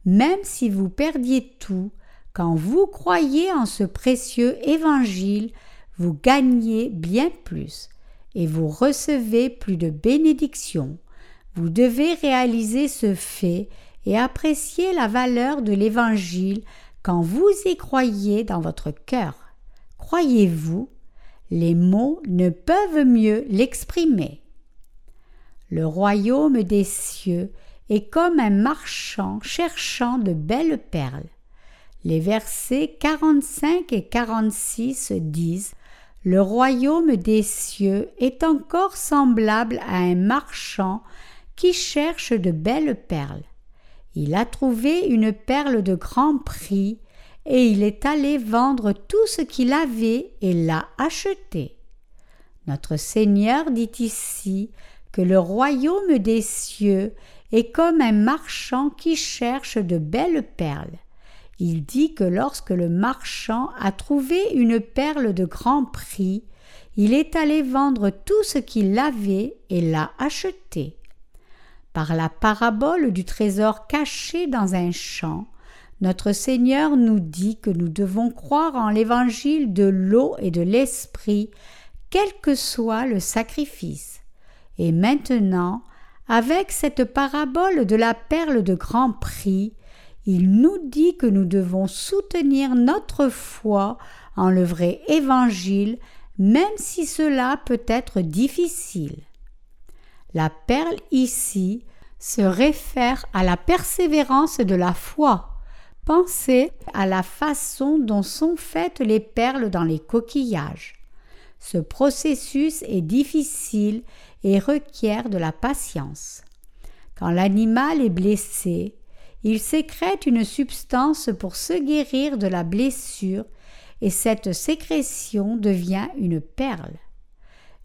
Même si vous perdiez tout, quand vous croyez en ce précieux évangile, vous gagnez bien plus et vous recevez plus de bénédictions. Vous devez réaliser ce fait et apprécier la valeur de l'Évangile quand vous y croyez dans votre cœur. Croyez-vous Les mots ne peuvent mieux l'exprimer. Le royaume des cieux est comme un marchand cherchant de belles perles. Les versets 45 et 46 disent Le royaume des cieux est encore semblable à un marchand qui cherche de belles perles. Il a trouvé une perle de grand prix, et il est allé vendre tout ce qu'il avait et l'a achetée. Notre Seigneur dit ici que le royaume des cieux est comme un marchand qui cherche de belles perles. Il dit que lorsque le marchand a trouvé une perle de grand prix, il est allé vendre tout ce qu'il avait et l'a acheté. Par la parabole du trésor caché dans un champ, notre Seigneur nous dit que nous devons croire en l'évangile de l'eau et de l'esprit, quel que soit le sacrifice. Et maintenant, avec cette parabole de la perle de grand prix, il nous dit que nous devons soutenir notre foi en le vrai évangile, même si cela peut être difficile. La perle ici se réfère à la persévérance de la foi. Pensez à la façon dont sont faites les perles dans les coquillages. Ce processus est difficile et requiert de la patience. Quand l'animal est blessé, il sécrète une substance pour se guérir de la blessure et cette sécrétion devient une perle.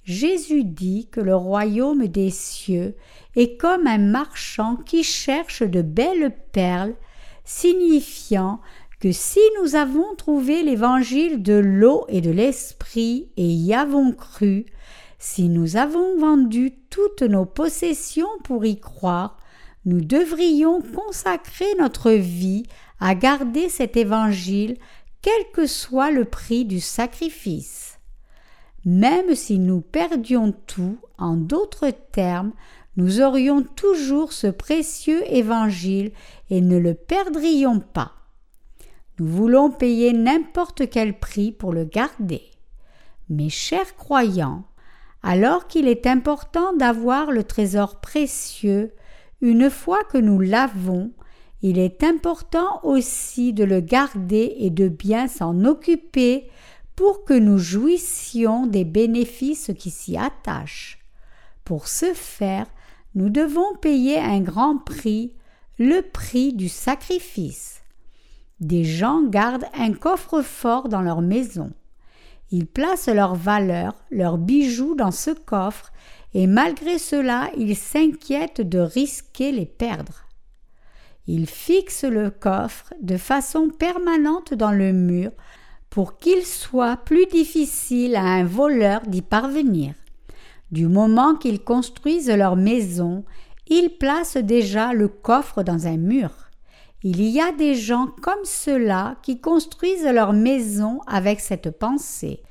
Jésus dit que le royaume des cieux est comme un marchand qui cherche de belles perles, signifiant que si nous avons trouvé l'évangile de l'eau et de l'esprit et y avons cru, si nous avons vendu toutes nos possessions pour y croire, nous devrions consacrer notre vie à garder cet évangile quel que soit le prix du sacrifice. Même si nous perdions tout, en d'autres termes, nous aurions toujours ce précieux évangile et ne le perdrions pas. Nous voulons payer n'importe quel prix pour le garder. Mes chers croyants, alors qu'il est important d'avoir le trésor précieux, une fois que nous l'avons, il est important aussi de le garder et de bien s'en occuper pour que nous jouissions des bénéfices qui s'y attachent. Pour ce faire, nous devons payer un grand prix, le prix du sacrifice. Des gens gardent un coffre-fort dans leur maison. Ils placent leurs valeurs, leurs bijoux dans ce coffre et malgré cela ils s'inquiètent de risquer les perdre. Ils fixent le coffre de façon permanente dans le mur pour qu'il soit plus difficile à un voleur d'y parvenir. Du moment qu'ils construisent leur maison, ils placent déjà le coffre dans un mur. Il y a des gens comme ceux-là qui construisent leur maison avec cette pensée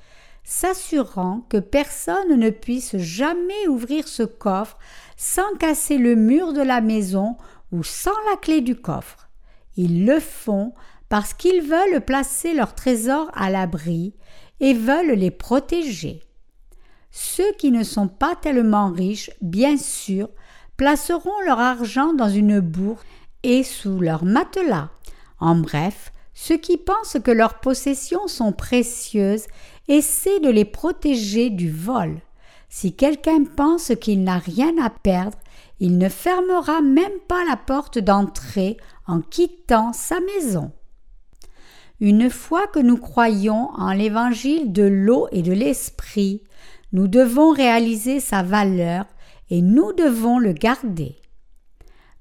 s'assurant que personne ne puisse jamais ouvrir ce coffre sans casser le mur de la maison ou sans la clé du coffre. Ils le font parce qu'ils veulent placer leurs trésors à l'abri et veulent les protéger. Ceux qui ne sont pas tellement riches, bien sûr, placeront leur argent dans une bourse et sous leur matelas. En bref, ceux qui pensent que leurs possessions sont précieuses essaient de les protéger du vol. Si quelqu'un pense qu'il n'a rien à perdre, il ne fermera même pas la porte d'entrée en quittant sa maison. Une fois que nous croyons en l'évangile de l'eau et de l'esprit, nous devons réaliser sa valeur et nous devons le garder.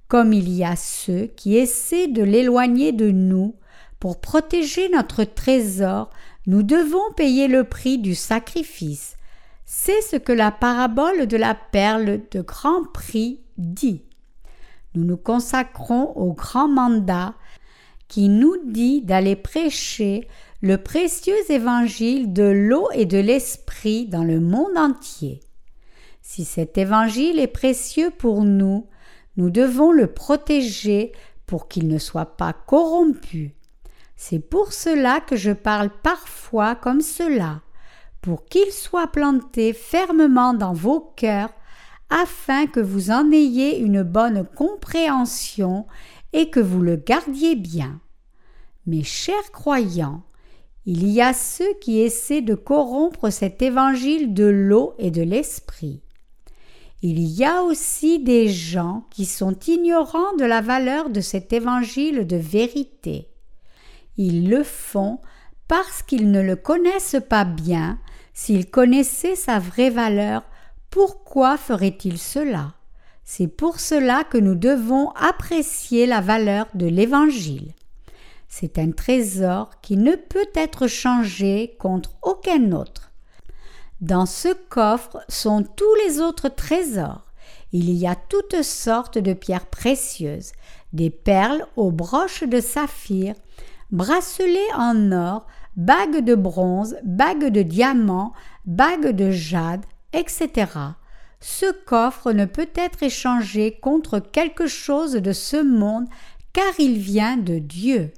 Comme il y a ceux qui essaient de l'éloigner de nous, pour protéger notre trésor, nous devons payer le prix du sacrifice. C'est ce que la parabole de la perle de grand prix dit. Nous nous consacrons au grand mandat qui nous dit d'aller prêcher le précieux évangile de l'eau et de l'esprit dans le monde entier. Si cet évangile est précieux pour nous, nous devons le protéger pour qu'il ne soit pas corrompu. C'est pour cela que je parle parfois comme cela, pour qu'il soit planté fermement dans vos cœurs, afin que vous en ayez une bonne compréhension et que vous le gardiez bien. Mes chers croyants, il y a ceux qui essaient de corrompre cet évangile de l'eau et de l'esprit. Il y a aussi des gens qui sont ignorants de la valeur de cet évangile de vérité. Ils le font parce qu'ils ne le connaissent pas bien. S'ils connaissaient sa vraie valeur, pourquoi feraient-ils cela? C'est pour cela que nous devons apprécier la valeur de l'Évangile. C'est un trésor qui ne peut être changé contre aucun autre. Dans ce coffre sont tous les autres trésors. Il y a toutes sortes de pierres précieuses, des perles aux broches de saphir, bracelets en or, bagues de bronze, bagues de diamant, bagues de jade, etc. Ce coffre ne peut être échangé contre quelque chose de ce monde car il vient de Dieu.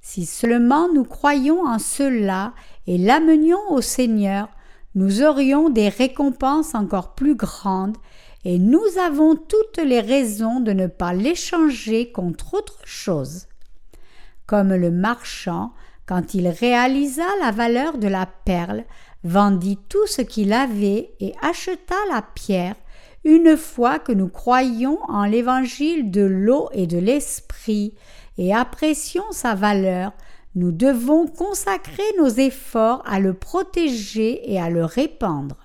Si seulement nous croyions en cela et l'amenions au Seigneur, nous aurions des récompenses encore plus grandes, et nous avons toutes les raisons de ne pas l'échanger contre autre chose. Comme le marchand, quand il réalisa la valeur de la perle, vendit tout ce qu'il avait et acheta la pierre, une fois que nous croyons en l'évangile de l'eau et de l'esprit, et apprécions sa valeur, nous devons consacrer nos efforts à le protéger et à le répandre.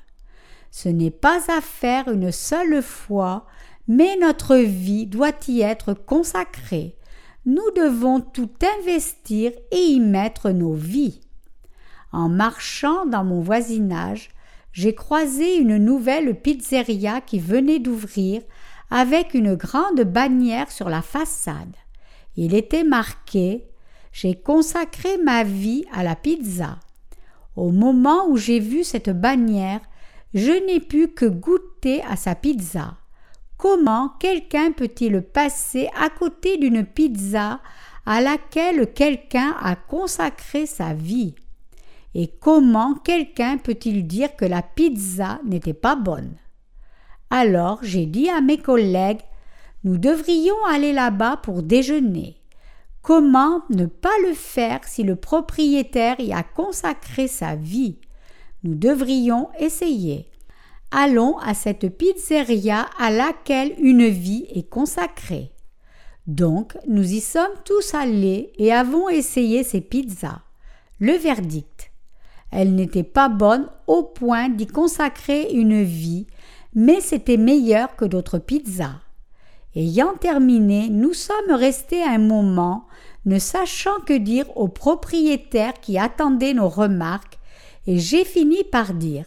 Ce n'est pas à faire une seule fois, mais notre vie doit y être consacrée. Nous devons tout investir et y mettre nos vies. En marchant dans mon voisinage, j'ai croisé une nouvelle pizzeria qui venait d'ouvrir avec une grande bannière sur la façade. Il était marqué J'ai consacré ma vie à la pizza. Au moment où j'ai vu cette bannière, je n'ai pu que goûter à sa pizza. Comment quelqu'un peut-il passer à côté d'une pizza à laquelle quelqu'un a consacré sa vie? Et comment quelqu'un peut-il dire que la pizza n'était pas bonne? Alors j'ai dit à mes collègues nous devrions aller là-bas pour déjeuner. Comment ne pas le faire si le propriétaire y a consacré sa vie? Nous devrions essayer. Allons à cette pizzeria à laquelle une vie est consacrée. Donc, nous y sommes tous allés et avons essayé ces pizzas. Le verdict. Elles n'étaient pas bonnes au point d'y consacrer une vie, mais c'était meilleur que d'autres pizzas. Ayant terminé, nous sommes restés un moment, ne sachant que dire au propriétaire qui attendait nos remarques, et j'ai fini par dire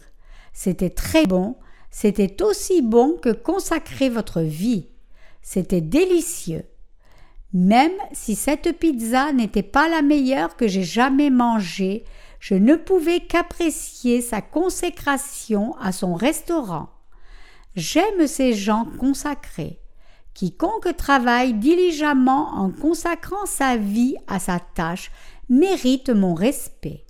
C'était très bon, c'était aussi bon que consacrer votre vie. C'était délicieux. Même si cette pizza n'était pas la meilleure que j'ai jamais mangée, je ne pouvais qu'apprécier sa consécration à son restaurant. J'aime ces gens consacrés. Quiconque travaille diligemment en consacrant sa vie à sa tâche mérite mon respect.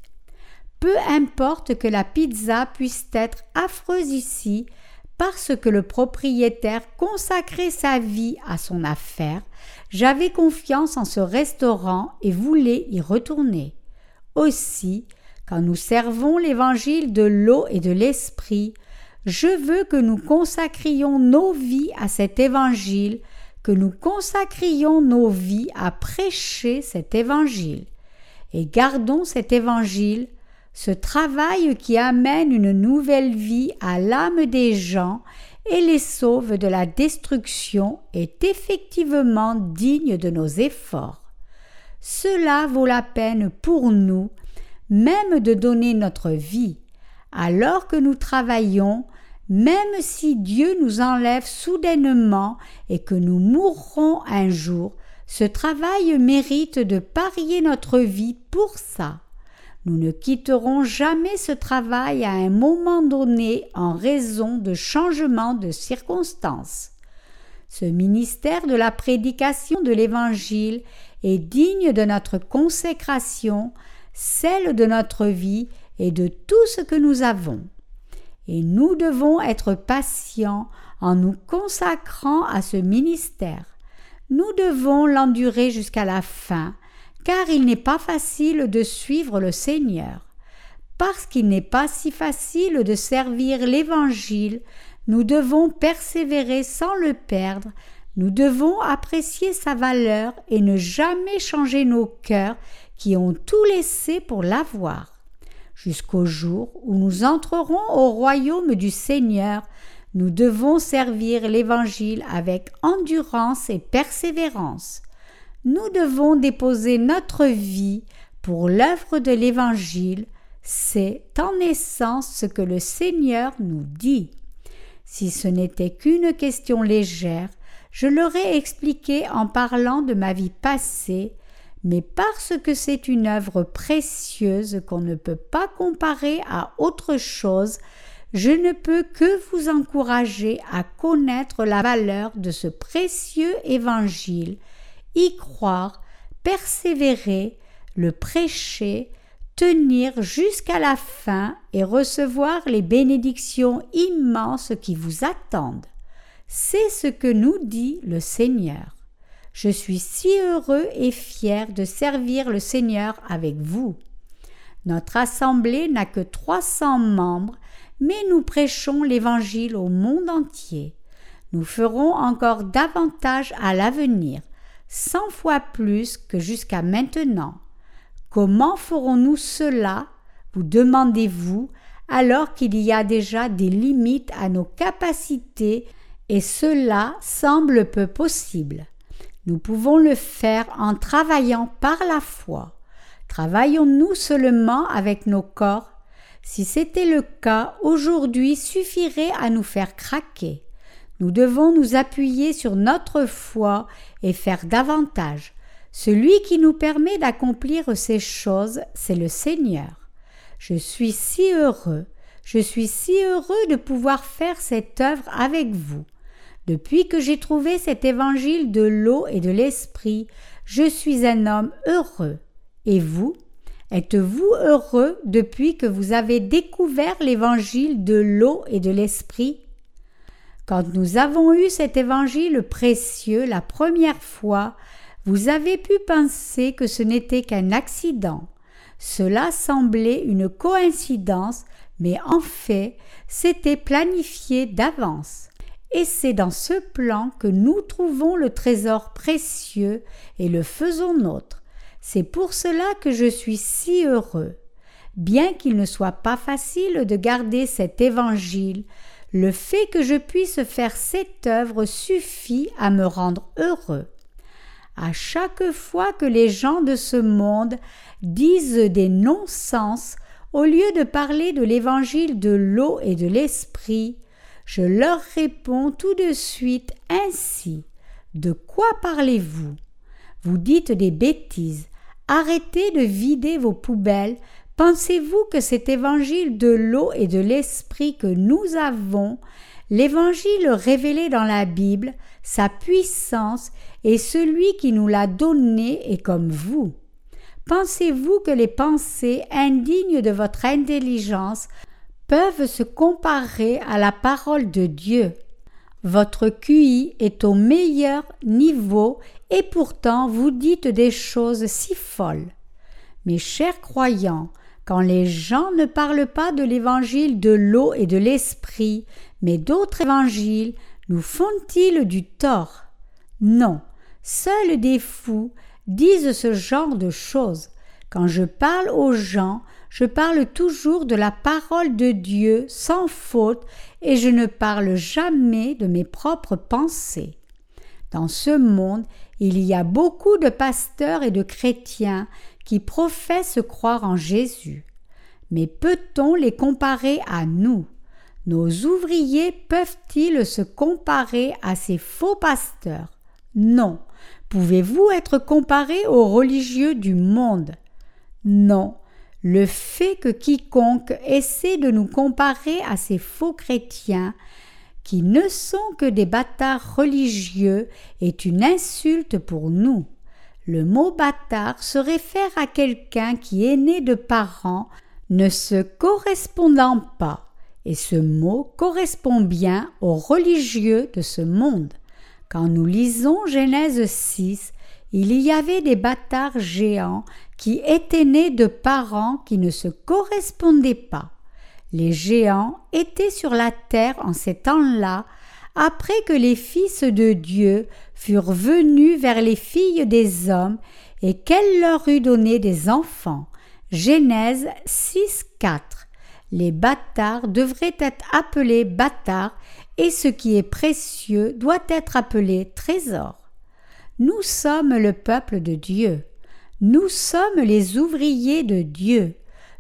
Peu importe que la pizza puisse être affreuse ici, parce que le propriétaire consacrait sa vie à son affaire, j'avais confiance en ce restaurant et voulais y retourner. Aussi, quand nous servons l'évangile de l'eau et de l'esprit, je veux que nous consacrions nos vies à cet évangile, que nous consacrions nos vies à prêcher cet évangile. Et gardons cet évangile ce travail qui amène une nouvelle vie à l'âme des gens et les sauve de la destruction est effectivement digne de nos efforts. Cela vaut la peine pour nous même de donner notre vie, alors que nous travaillons, même si Dieu nous enlève soudainement et que nous mourrons un jour, ce travail mérite de parier notre vie pour ça. Nous ne quitterons jamais ce travail à un moment donné en raison de changements de circonstances. Ce ministère de la prédication de l'Évangile est digne de notre consécration, celle de notre vie et de tout ce que nous avons. Et nous devons être patients en nous consacrant à ce ministère. Nous devons l'endurer jusqu'à la fin, car il n'est pas facile de suivre le Seigneur. Parce qu'il n'est pas si facile de servir l'Évangile, nous devons persévérer sans le perdre, nous devons apprécier sa valeur et ne jamais changer nos cœurs qui ont tout laissé pour l'avoir. Jusqu'au jour où nous entrerons au royaume du Seigneur, nous devons servir l'Évangile avec endurance et persévérance nous devons déposer notre vie pour l'œuvre de l'Évangile, c'est en essence ce que le Seigneur nous dit. Si ce n'était qu'une question légère, je l'aurais expliqué en parlant de ma vie passée, mais parce que c'est une œuvre précieuse qu'on ne peut pas comparer à autre chose, je ne peux que vous encourager à connaître la valeur de ce précieux évangile y croire, persévérer, le prêcher, tenir jusqu'à la fin et recevoir les bénédictions immenses qui vous attendent. C'est ce que nous dit le Seigneur. Je suis si heureux et fier de servir le Seigneur avec vous. Notre assemblée n'a que trois cents membres, mais nous prêchons l'Évangile au monde entier. Nous ferons encore davantage à l'avenir cent fois plus que jusqu'à maintenant. Comment ferons-nous cela? Vous demandez-vous, alors qu'il y a déjà des limites à nos capacités et cela semble peu possible. Nous pouvons le faire en travaillant par la foi. Travaillons-nous seulement avec nos corps? Si c'était le cas, aujourd'hui suffirait à nous faire craquer. Nous devons nous appuyer sur notre foi et faire davantage. Celui qui nous permet d'accomplir ces choses, c'est le Seigneur. Je suis si heureux, je suis si heureux de pouvoir faire cette œuvre avec vous. Depuis que j'ai trouvé cet évangile de l'eau et de l'esprit, je suis un homme heureux. Et vous? Êtes-vous heureux depuis que vous avez découvert l'évangile de l'eau et de l'esprit? Quand nous avons eu cet évangile précieux la première fois, vous avez pu penser que ce n'était qu'un accident. Cela semblait une coïncidence, mais en fait, c'était planifié d'avance. Et c'est dans ce plan que nous trouvons le trésor précieux et le faisons nôtre. C'est pour cela que je suis si heureux. Bien qu'il ne soit pas facile de garder cet évangile, le fait que je puisse faire cette œuvre suffit à me rendre heureux. À chaque fois que les gens de ce monde disent des non-sens, au lieu de parler de l'évangile de l'eau et de l'esprit, je leur réponds tout de suite ainsi. De quoi parlez-vous? Vous dites des bêtises. Arrêtez de vider vos poubelles Pensez-vous que cet évangile de l'eau et de l'esprit que nous avons, l'évangile révélé dans la Bible, sa puissance et celui qui nous l'a donné est comme vous? Pensez-vous que les pensées indignes de votre intelligence peuvent se comparer à la parole de Dieu? Votre QI est au meilleur niveau et pourtant vous dites des choses si folles. Mes chers croyants, quand les gens ne parlent pas de l'évangile de l'eau et de l'esprit, mais d'autres évangiles, nous font-ils du tort? Non, seuls des fous disent ce genre de choses. Quand je parle aux gens, je parle toujours de la parole de Dieu sans faute et je ne parle jamais de mes propres pensées. Dans ce monde, il y a beaucoup de pasteurs et de chrétiens qui professent croire en Jésus. Mais peut-on les comparer à nous? Nos ouvriers peuvent-ils se comparer à ces faux pasteurs? Non. Pouvez-vous être comparé aux religieux du monde? Non. Le fait que quiconque essaie de nous comparer à ces faux chrétiens, qui ne sont que des bâtards religieux, est une insulte pour nous. Le mot bâtard se réfère à quelqu'un qui est né de parents ne se correspondant pas, et ce mot correspond bien aux religieux de ce monde. Quand nous lisons Genèse 6, il y avait des bâtards géants qui étaient nés de parents qui ne se correspondaient pas. Les géants étaient sur la terre en ces temps-là, après que les fils de Dieu furent venus vers les filles des hommes et qu'elle leur eut donné des enfants. Genèse 6, 4. Les bâtards devraient être appelés bâtards et ce qui est précieux doit être appelé trésor. Nous sommes le peuple de Dieu. Nous sommes les ouvriers de Dieu,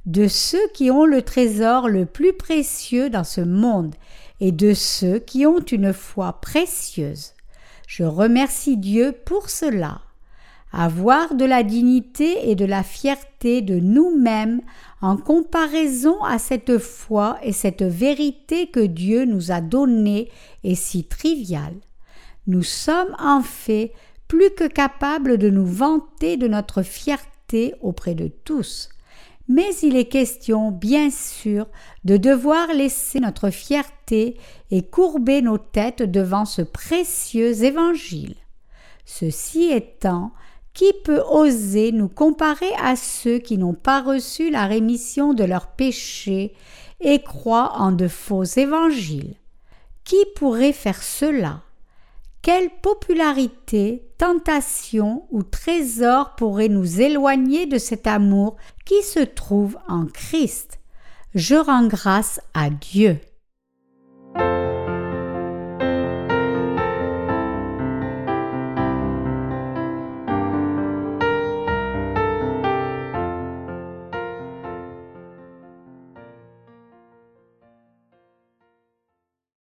de ceux qui ont le trésor le plus précieux dans ce monde et de ceux qui ont une foi précieuse. Je remercie Dieu pour cela. Avoir de la dignité et de la fierté de nous-mêmes en comparaison à cette foi et cette vérité que Dieu nous a donnée est si trivial. Nous sommes en fait plus que capables de nous vanter de notre fierté auprès de tous. Mais il est question, bien sûr, de devoir laisser notre fierté et courber nos têtes devant ce précieux évangile. Ceci étant, qui peut oser nous comparer à ceux qui n'ont pas reçu la rémission de leurs péchés et croient en de faux évangiles? Qui pourrait faire cela? Quelle popularité, tentation ou trésor pourrait nous éloigner de cet amour qui se trouve en Christ? Je rends grâce à Dieu.